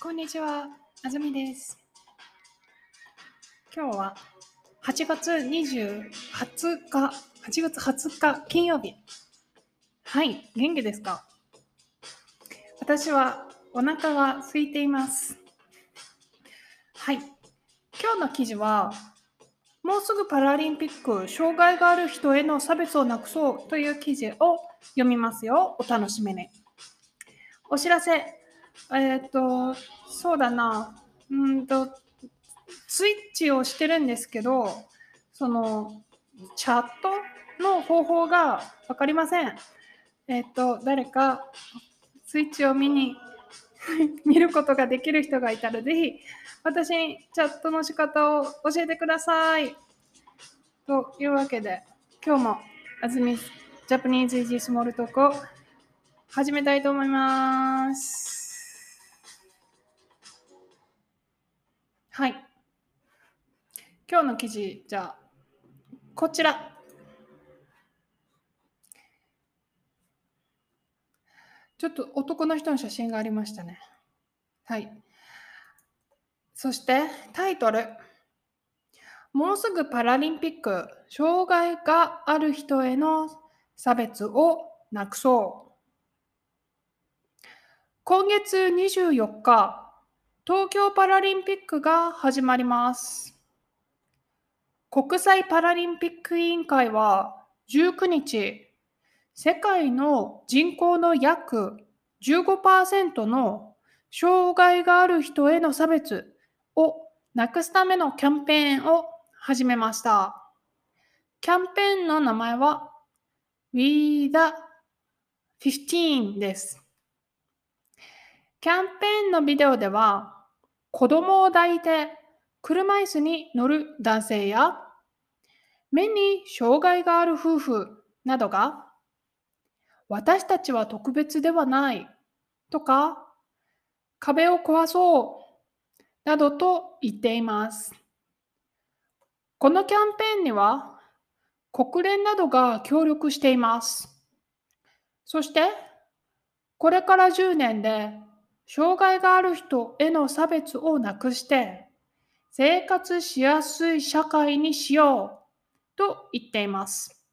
こんにちは、あずみです。今日は8月20 20日、8月20日金曜日。はい、元気ですか？私はお腹が空いています。はい、今日の記事は、もうすぐパラリンピック、障害がある人への差別をなくそうという記事を読みますよ。お楽しみに。お知らせ、えっ、と、そうだな、うんと、スイッチをしてるんですけど、その、チャットの方法が分かりません。えっ、と、誰かスイッチを見に、見ることができる人がいたら、ぜひ私にチャットの仕方を教えてください。というわけで、今日もあずみジャパニーズイージースモールトークを始めたいと思います。はい。今日の記事、じゃあ、こちら。ちょっと男の人の写真がありましたね。はい。そしてタイトル。もうすぐパラリンピック、障害がある人への差別をなくそう。今月24日、東京パラリンピックが始まります。国際パラリンピック委員会は19日、世界の人口の約15%の障害がある人への差別をなくすためのキャンペーンを始めました。キャンペーンの名前は We the 15です。キャンペーンのビデオでは子供を抱いて車椅子に乗る男性や目に障害がある夫婦などが私たちは特別ではないとか壁を壊そうなどと言っています。このキャンペーンには国連などが協力しています。そしてこれから10年で障害がある人への差別をなくして生活しやすい社会にしようと言っています。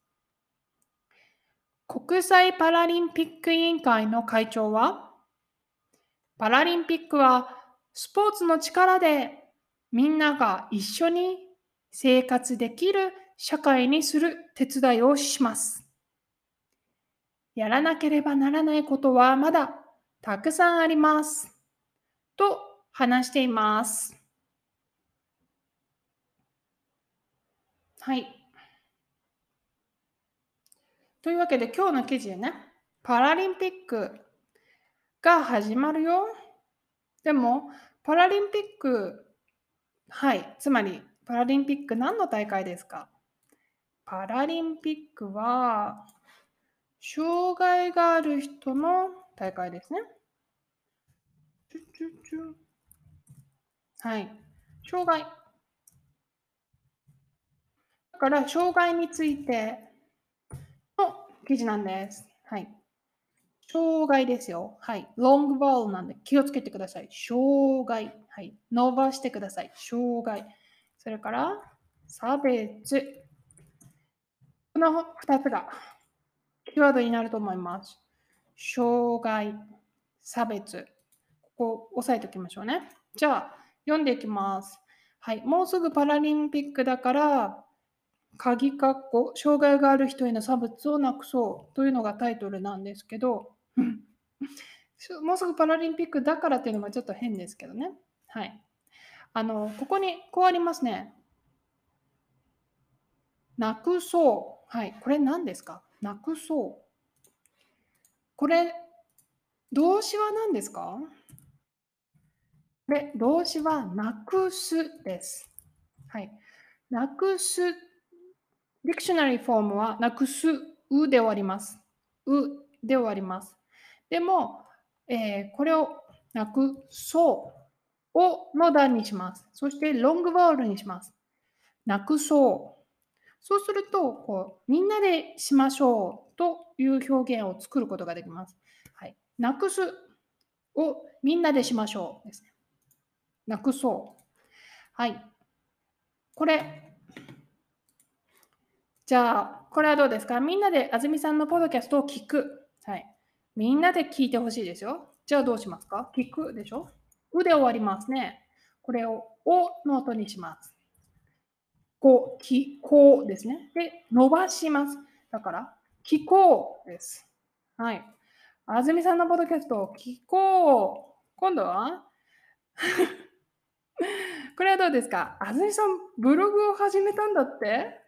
国際パラリンピック委員会の会長はパラリンピックはスポーツの力でみんなが一緒に生活できる社会にする手伝いをします。やらなければならないことはまだたくさんあります。と話しています。はい。というわけで今日の記事でね、パラリンピックが始まるよ。でも、パラリンピック、はい、つまりパラリンピック何の大会ですか？パラリンピックは、障害がある人の大会ですね。チュチュチュはい。障害。だから、障害についての記事なんです。はい。障害ですよ。はい。ロングバールなんで気をつけてください。障害。はい。伸ばしてください。障害。それから、差別。この2つがキーワードになると思います。障害、差別。ここ押さえておきましょうね。じゃあ、読んでいきます。はい。もうすぐパラリンピックだから、鍵括弧障害がある人への差別をなくそうというのがタイトルなんですけど、もうすぐパラリンピックだからっていうのがちょっと変ですけどね。はい。あの、ここにこうありますね。なくそう。はい。これ何ですか？なくそう。これ、動詞は何ですか？これ、動詞はなくすです。はい。なくす。ディクショナリーフォームはなくす、うで終わります。うで終わります。でも、えーこれをなくそうをの段にします。そして、ロングバールにします。なくそう。そうすると、こうみんなでしましょうという表現を作ることができます。はい、なくすをみんなでしましょうです。なくそう。はい。これ、じゃあ、これはどうですか？みんなで安住さんのポッドキャストを聞く。はい。みんなで聞いてほしいですよ。じゃあどうしますか？聞くでしょ？腕終わりますね。これをおの音にします。こう、聞こうですね。で、伸ばします。だから、聞こうです。はい。安住さんのポッドキャストを聞こう。今度は これはどうですか？安住さん、ブログを始めたんだって？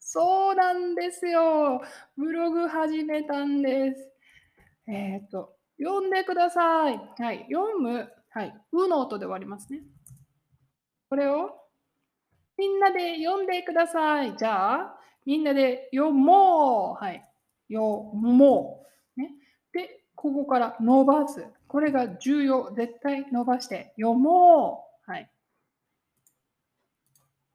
そうなんですよ。ブログ始めたんです。えっ、ー、と、読んでください。はい。読む。はい。うの音で終わりますね。これをみんなで読んでください。じゃあ、みんなで読もう。はい。読もう。ね。で、ここから伸ばす。これが重要。絶対伸ばして読もう。はい。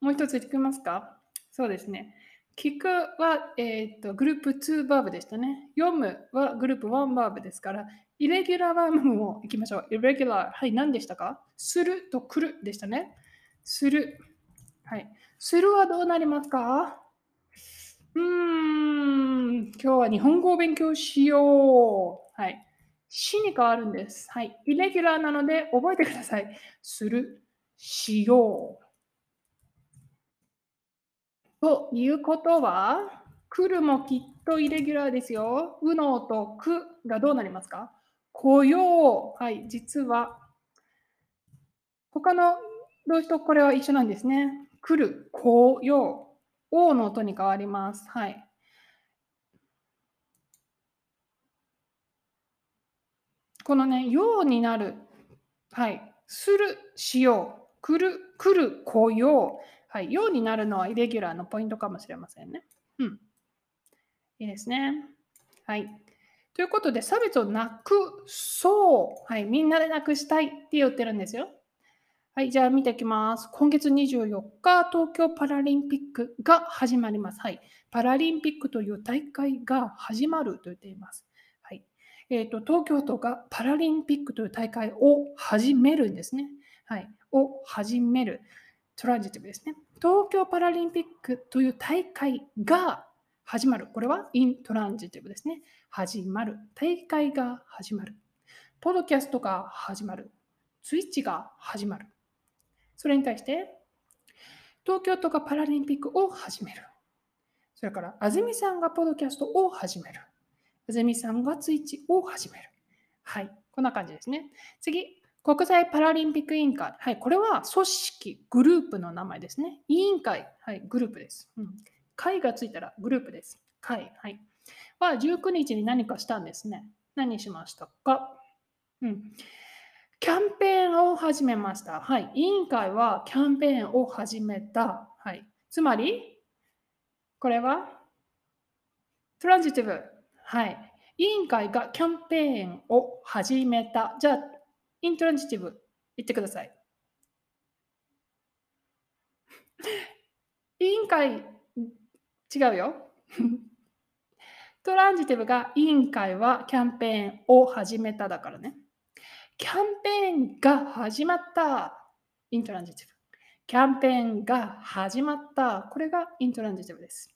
もう一つ聞きますか？そうですね。聞くは、えーと、グループ2バーブでしたね。読むはグループ1バーブですから、イレギュラーバーブも行きましょう。イレギュラー。はい、何でしたか？すると来るでしたね。する。はい。するはどうなりますか？うーん、今日は日本語を勉強しよう。はい。しに変わるんです。はい。イレギュラーなので覚えてください。する、しよう。ということは、来るもきっとイレギュラーですよ。うのとくがどうなりますか？雇用。はい、実は、他の動詞とこれは一緒なんですね。来る、雇用。おうの音に変わります。はい。このね、ようになる。はい。する、しよう。来る、来る、来よう。はい。ようになるのはイレギュラーのポイントかもしれませんね。うん。いいですね。はい。ということで、差別をなくそう。はい。みんなでなくしたいって言ってるんですよ。はい。じゃあ見ていきます。今月24日、東京パラリンピックが始まります。はい。パラリンピックという大会が始まると言っています。はいえーと、東京都がパラリンピックという大会を始めるんですね。はい。を始める。トランジティブですね。東京パラリンピックという大会が始まる。これはイントランジティブですね。始まる。大会が始まる。ポドキャストが始まる。スイッチが始まる。それに対して、東京都がパラリンピックを始める。それから、安住さんがポドキャストを始める。あずみさんがツイッチを始める。はい。こんな感じですね。次、国際パラリンピック委員会。はい。これは組織、グループの名前ですね。委員会。はい。グループです。うん。会がついたらグループです。会。はい。は19日に何かしたんですね。何しましたか？うん。キャンペーンを始めました。はい。委員会はキャンペーンを始めた。はい。つまり、これはトランジティブ。はい。委員会がキャンペーンを始めた。じゃあ、イントランジティブ言ってください。委員会、違うよ。トランジティブが委員会はキャンペーンを始めただからね。キャンペーンが始まった。イントランジティブ。キャンペーンが始まった。これがイントランジティブです。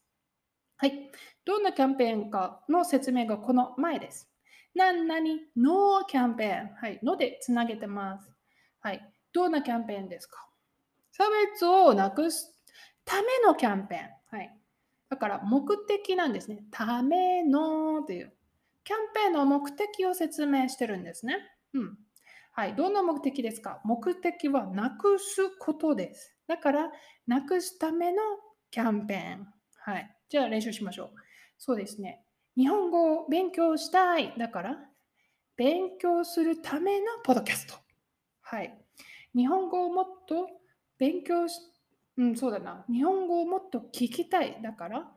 はい。どんなキャンペーンかの説明がこの前です。何々のキャンペーン。はい。のでつなげてます。はい。どんなキャンペーンですか？差別をなくすためのキャンペーン。はい。だから目的なんですね。ためのという。キャンペーンの目的を説明してるんですね。うん。はい。どんな目的ですか？目的はなくすことです。だから、なくすためのキャンペーン。はい。じゃあ練習しましょう。そうですね。日本語を勉強したい。だから、勉強するためのポッドキャスト。はい。日本語をもっと勉強し、うん、そうだな。日本語をもっと聞きたい。だから、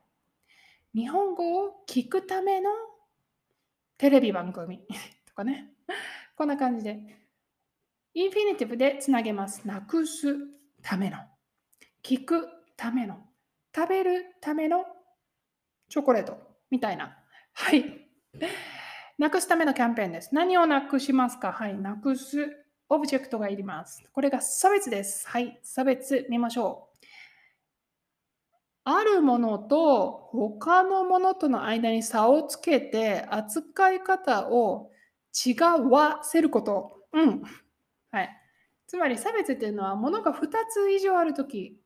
日本語を聞くためのテレビ番組 とかね。こんな感じで。インフィニティブでつなげます。なくすための。聞くための。食べるためのチョコレートみたいな。はい。なくすためのキャンペーンです。何をなくしますか？はい。なくす。オブジェクトがいります。これが差別です。はい、差別見ましょう。あるものと他のものとの間に差をつけて扱い方を違わせること。うん。はい。つまり差別っていうのはものが2つ以上あるとき、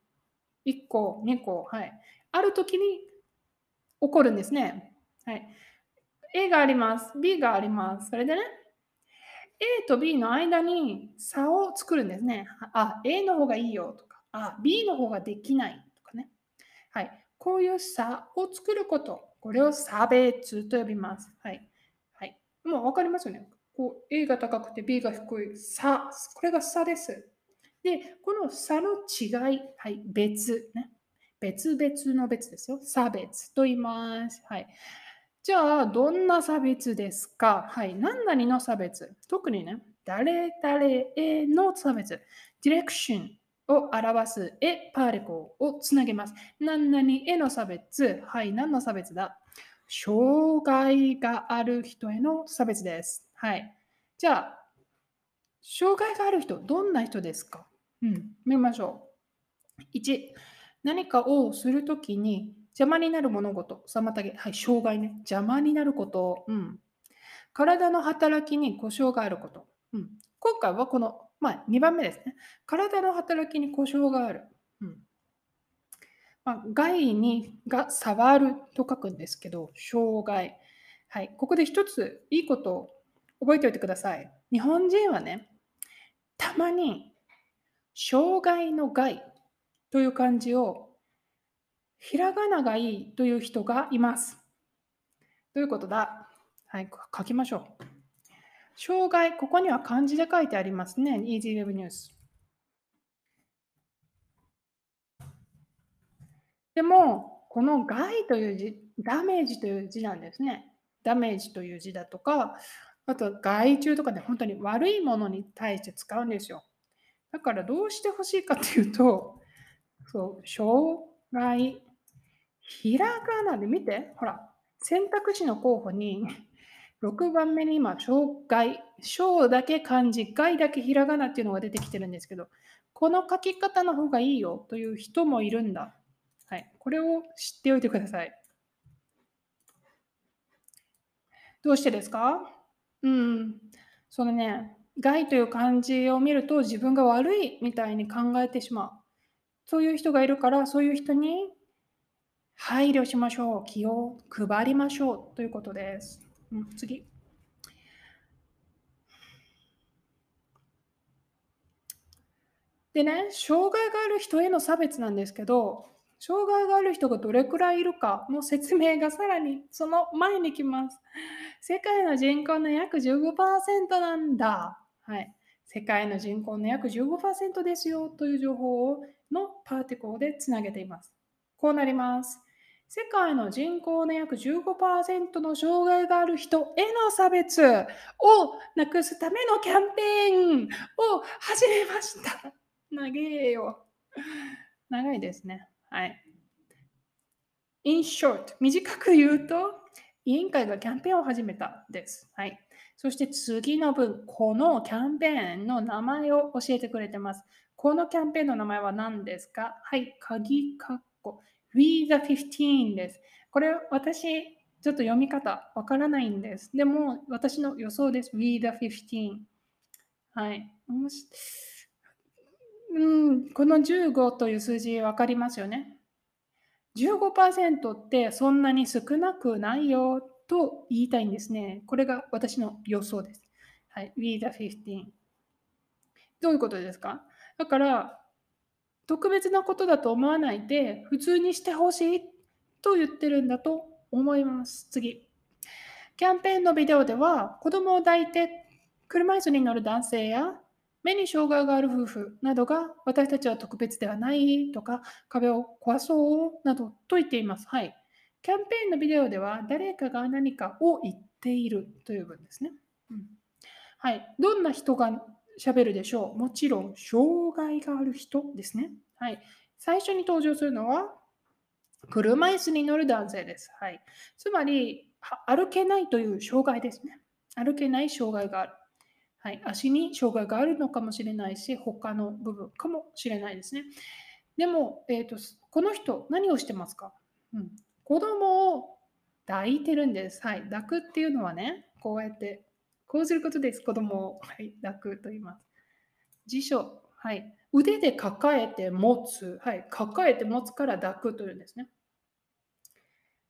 1個、2個、はい。あるときに起こるんですね。はい。A があります。B があります。それでね、A と B の間に差を作るんですね。あ、A の方がいいよとか、あ、B の方ができないとかね。はい。こういう差を作ること、これを差別と呼びます。はい。はい。もう分かりますよね。こう A が高くて B が低い差。これが差です。で、この差の違い、はい、別、ね。別々の別ですよ。差別と言います。はい。じゃあ、どんな差別ですか？はい。何々の差別？特にね、誰々への差別。ディレクションを表すえパーリコをつなげます。何々への差別。はい。何の差別だ？障害がある人への差別です。はい。じゃあ、障害がある人、どんな人ですか？うん。見ましょう。1、何かをするときに邪魔になる物事、妨げ、はい、障害ね。邪魔になること、うん。体の働きに故障があること。うん、今回はこの、まあ、2番目ですね。体の働きに故障がある。うんまあ、害にが触ると書くんですけど、障害。はい、ここで一ついいことを覚えておいてください。日本人はね、たまに障害の害という漢字をひらがながいいという人がいます。どういうことだ？はい、書きましょう。障害、ここには漢字で書いてありますね。EasyWeb News。でも、この害という字、ダメージという字なんですね。ダメージという字だとか、あと害虫とかで本当に悪いものに対して使うんですよ。だからどうしてほしいかというと、そう、障害、ひらがなで見て、ほら、選択肢の候補に、6番目に今、障害、小だけ漢字、害だけひらがなっていうのが出てきてるんですけど、この書き方の方がいいよという人もいるんだ。はい。これを知っておいてください。どうしてですか？うん。そのね、害という漢字を見ると自分が悪いみたいに考えてしまう。そういう人がいるから、そういう人に配慮しましょう。気を配りましょうということです。うん、次。でね、障害がある人への差別なんですけど、障害がある人がどれくらいいるかの説明がさらにその前に来ます。世界の人口の約15%なんだ。はい。世界の人口の約15%ですよという情報をのパーティコーでつなげています。こうなります。世界の人口の約15%の障害がある人への差別をなくすためのキャンペーンを始めました。長えよ。長いですね。はい。In short、短く言うと、委員会がキャンペーンを始めたです。はい。そして次の文、このキャンペーンの名前を教えてくれてます。このキャンペーンの名前は何ですか？はい、鍵括弧 We the 15です。これ私、ちょっと読み方わからないんです。でも私の予想です。We the 15。はい。もしうん、この15という数字分かりますよね。15%ってそんなに少なくないよと言いたいんですね。これが私の予想です。はい。We the 15。どういうことですか？だから、特別なことだと思わないで、普通にしてほしいと言ってるんだと思います。次。キャンペーンのビデオでは、子供を抱いて車椅子に乗る男性や目に障害がある夫婦などが私たちは特別ではないとか壁を壊そうなどと言っています。はい。キャンペーンのビデオでは誰かが何かを言っているという文ですね。うん、はい。どんな人が喋るでしょうもちろん、障害がある人ですね。はい。最初に登場するのは、車椅子に乗る男性です。はい。つまり、歩けないという障害ですね。歩けない障害がある。はい、足に障害があるのかもしれないし、他の部分かもしれないですね。でも、えーと、この人、何をしてますか、うん、子供を抱いてるんです。はい、抱くっていうのはね、こうやって、こうすることです。子供を、はい、抱くと言います。辞書、はい、腕で抱えて持つ、はい、抱えて持つから抱くというんですね。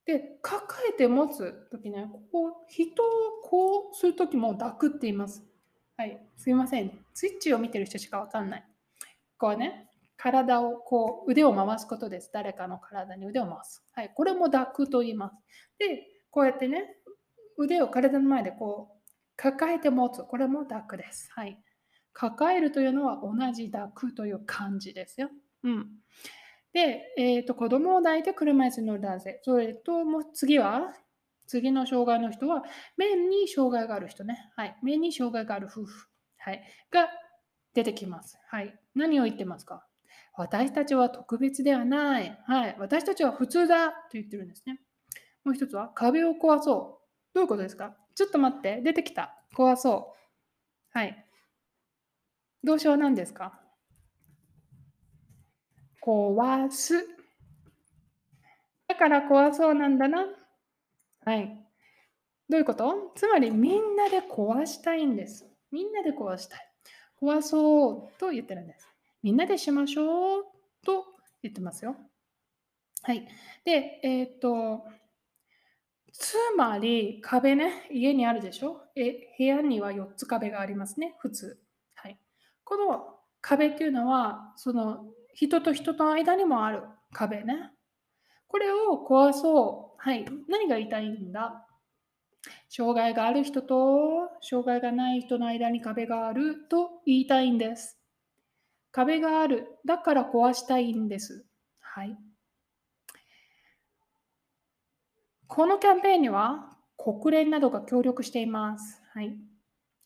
で、抱えて持つときね、こう人をこうするときも抱くって言います。はい、すいません。スイッチを見てる人しかわかんない。こうね、体をこう腕を回すことです。誰かの体に腕を回す。はい、これも抱くと言います。で、こうやってね、腕を体の前でこう抱えて持つ。これも抱くです。はい。抱えるというのは同じ抱くという感じですよ。うん。で、えーと、子供を抱いて車椅子に乗る男性。それと、もう次は、次の障害の人は、目に障害がある人ね。はい。目に障害がある夫婦。はい。が出てきます。はい。何を言ってますか？私たちは特別ではない。はい。私たちは普通だと言ってるんですね。もう一つは、壁を壊そう。どういうことですか？ちょっと待って。出てきた。壊そう。はい。動詞は何ですか？壊す。だから怖そうなんだな。はい。どういうこと？つまりみんなで壊したいんです。みんなで壊したい。壊そうと言ってるんです。みんなでしましょうと言ってますよ。はい。で、えっ、と、つまり壁ね、家にあるでしょ？え部屋には4つ壁がありますね、普通。はい。この壁っていうのは、その人と人との間にもある壁ね。これを壊そう。はい。何が言いたいんだ？障害がある人と障害がない人の間に壁があると言いたいんです。壁がある。だから壊したいんです。はい。このキャンペーンには国連などが協力しています。はい。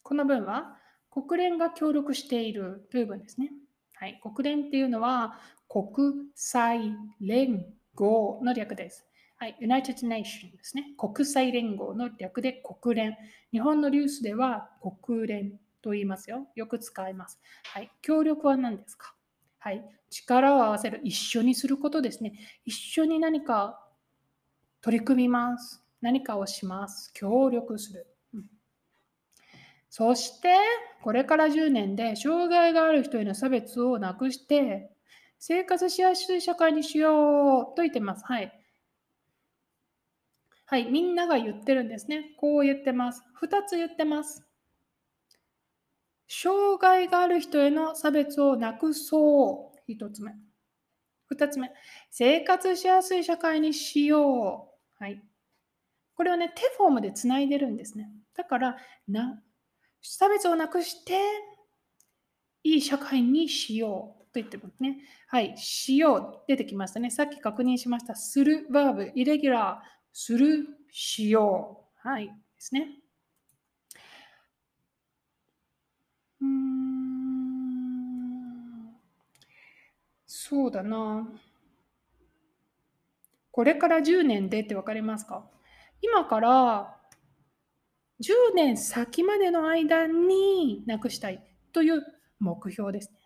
この文は国連が協力しているという文ですね。はい、国連っていうのは国際連合の略です。はい、United Nations ですね。国際連合の略で国連。日本のニュースでは国連と言いますよ。よく使います。はい、協力は何ですか？はい、力を合わせる、一緒にすることですね。一緒に何か取り組みます。何かをします。協力する。そして、これから10年で障害がある人への差別をなくして、生活しやすい社会にしようと言ってます。はい。はい、みんなが言ってるんですね。こう言ってます。2つ言ってます。障害がある人への差別をなくそう。1つ目。2つ目。生活しやすい社会にしよう。はい。これをね、手フォームでつないでるんですね。だから、な差別をなくして、いい社会にしようと言ってますね。はい、しよう出てきましたね。さっき確認しました。する、バーブ、イレギュラー、する、しよう。はい、ですね。うん、そうだな。これから10年でって分かりますか？今から10年先までの間になくしたいという目標ですね。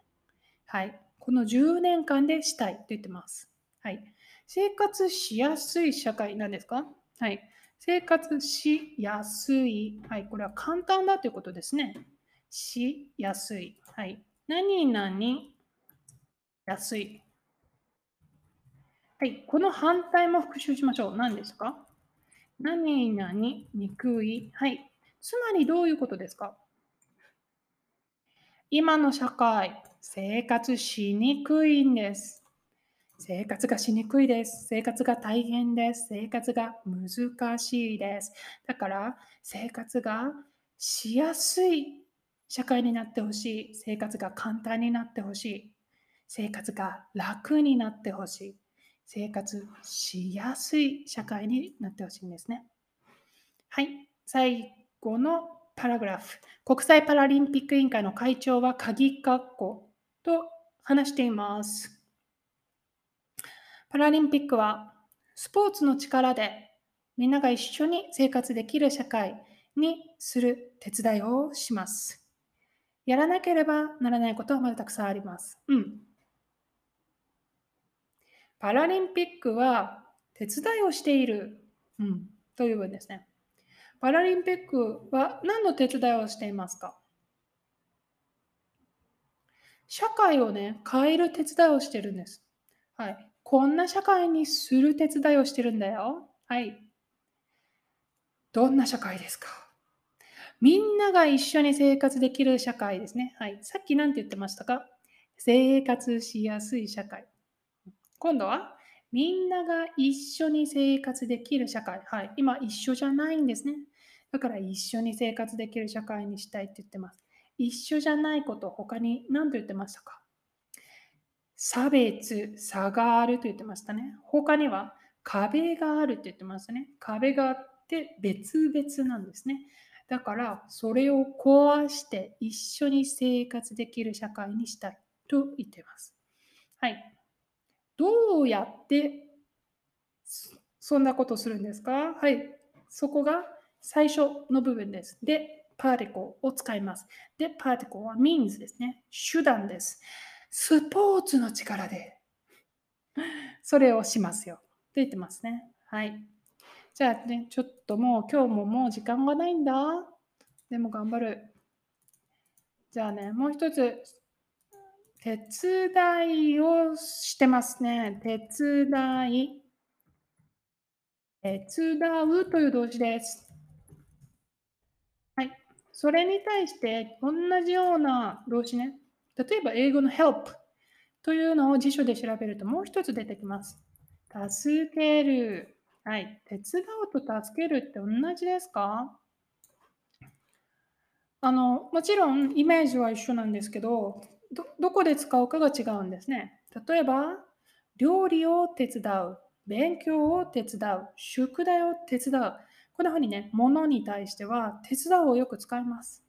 はい。この10年間でしたいと言ってます。はい。生活しやすい社会なんですか？はい。生活しやすい。はい。これは簡単だということですね。しやすい。はい。何々安い。はい。この反対も復習しましょう。何ですか？何々にくい。はい。つまりどういうことですか？今の社会、生活しにくいんです。生活がしにくいです。生活が大変です。生活が難しいです。だから生活がしやすい社会になってほしい。生活が簡単になってほしい。生活が楽になってほしい。生活しやすい社会になってほしいんですね。はい。最後のパラグラフ。国際パラリンピック委員会の会長は鍵括弧と話しています。パラリンピックはスポーツの力でみんなが一緒に生活できる社会にする手伝いをします。やらなければならないことはまだたくさんあります。うん。パラリンピックは手伝いをしている、うん、という文ですね。パラリンピックは何の手伝いをしていますか？社会をね、変える手伝いをしてるんです。はい。こんな社会にする手伝いをしてるんだよ。はい。どんな社会ですか？みんなが一緒に生活できる社会ですね。はい。さっき何て言ってましたか？生活しやすい社会。今度はみんなが一緒に生活できる社会。はい。今一緒じゃないんですね。だから一緒に生活できる社会にしたいって言ってます。一緒じゃないこと、他に何と言ってましたか？差別、差があると言ってましたね。他には壁があるって言ってましたね。壁があって別々なんですね。だからそれを壊して一緒に生活できる社会にしたいと言ってます。はい。どうやってそんなことするんですか？はい。そこが最初の部分です。で、particle を使います。で、particle は means ですね。手段です。スポーツの力でそれをしますよ。と言ってますね。はい。じゃあね、ちょっともう今日ももう時間がないんだ。でも頑張る。じゃあね、もう一つ。手伝いをしてますね。手伝い。手伝うという動詞です。はいそれに対して同じような動詞ね。例えば英語の help というのを辞書で調べるともう一つ出てきます。助ける。はい。手伝うと助けるって同じですか？あの、もちろんイメージは一緒なんですけど、どどこで使うかが違うんですね。例えば、料理を手伝う、勉強を手伝う、宿題を手伝う。こんな風にね、物に対しては手伝うをよく使います。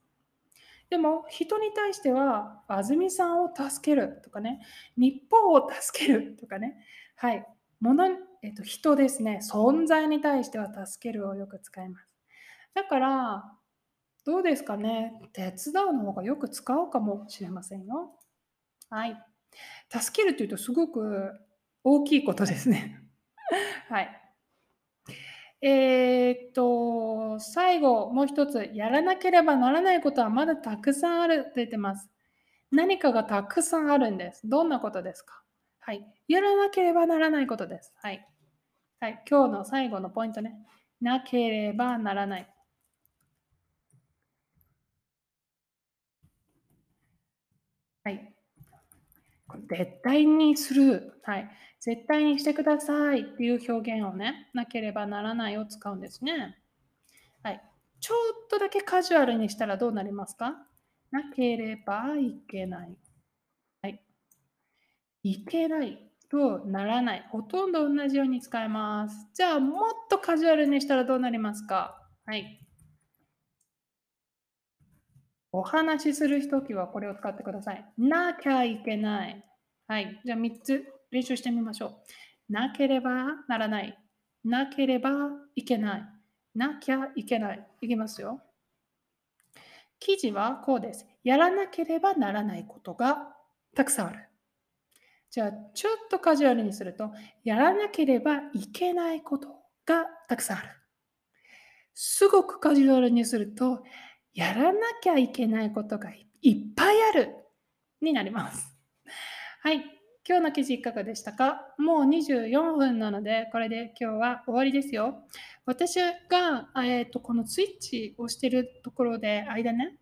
でも、人に対しては、あずみさんを助けるとかね、日本を助けるとかね、はい、物、えっと、人ですね、存在に対しては助けるをよく使います。だから、どうですかね、手伝うの方がよく使うかもしれませんよ。はい。助けるというとすごく大きいことですね。はい。えー、っと、最後、もう一つ、やらなければならないことはまだたくさんあると言ってます。何かがたくさんあるんです。どんなことですか？はい。やらなければならないことです。はい。はい。今日の最後のポイントね。なければならな。い。絶対にする。はい。絶対にしてくださいっていう表現をね、なければならないを使うんですね。はい。ちょっとだけカジュアルにしたらどうなりますか？なければいけない。はい。いけないとならない。ほとんど同じように使います。じゃあ、もっとカジュアルにしたらどうなりますか？はい。お話しするときはこれを使ってください。なきゃいけない。はい。じゃあ3つ練習してみましょう。なければならない。なければいけない。なきゃいけない。いきますよ。記事はこうです。やらなければならないことがたくさんある。じゃあ、ちょっとカジュアルにすると、やらなければいけないことがたくさんある。すごくカジュアルにすると、やらなきゃいけないことがいっぱいあるになります。はい。今日の記事いかがでしたか？もう24分なので、これで今日は終わりですよ。私が、えーと、このスイッチをしてるところで、間ね、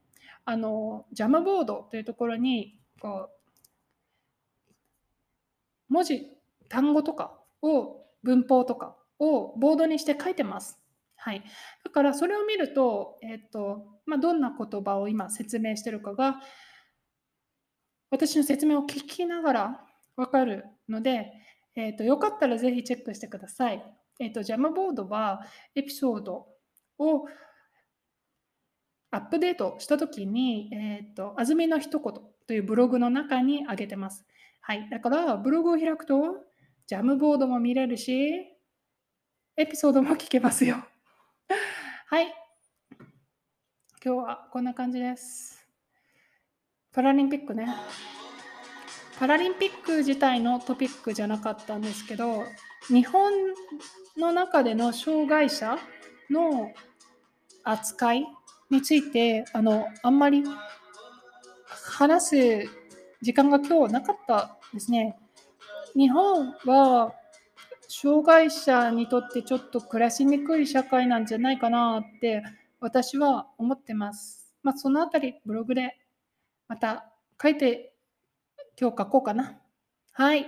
あの、ジャムボードというところに、こう、文字、単語とかを、文法とかをボードにして書いてます。はい。だからそれを見ると、え、ー、と、まあ、どんな言葉を今説明してるかが私の説明を聞きながらわかるので、えーと、よかったらぜひチェックしてください。えーと、ジャムボードはエピソードをアップデートしたときに、え、ー、と、あずみの一言というブログの中に上げてます。はい。だから、ブログを開くと、ジャムボードも見れるし、エピソードも聞けますよ。はい。今日はこんな感じです。パラリンピックね。パラリンピック自体のトピックじゃなかったんですけど、日本の中での障害者の扱いについてあのあんまり話す時間が今日なかったですね。日本は障害者にとってちょっと暮らしにくい社会なんじゃないかなって私は思ってます。まあ、そのあたりブログでまた書いて今日書こうかな。はい。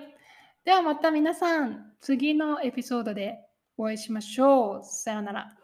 ではまた皆さん次のエピソードでお会いしましょう。さようなら。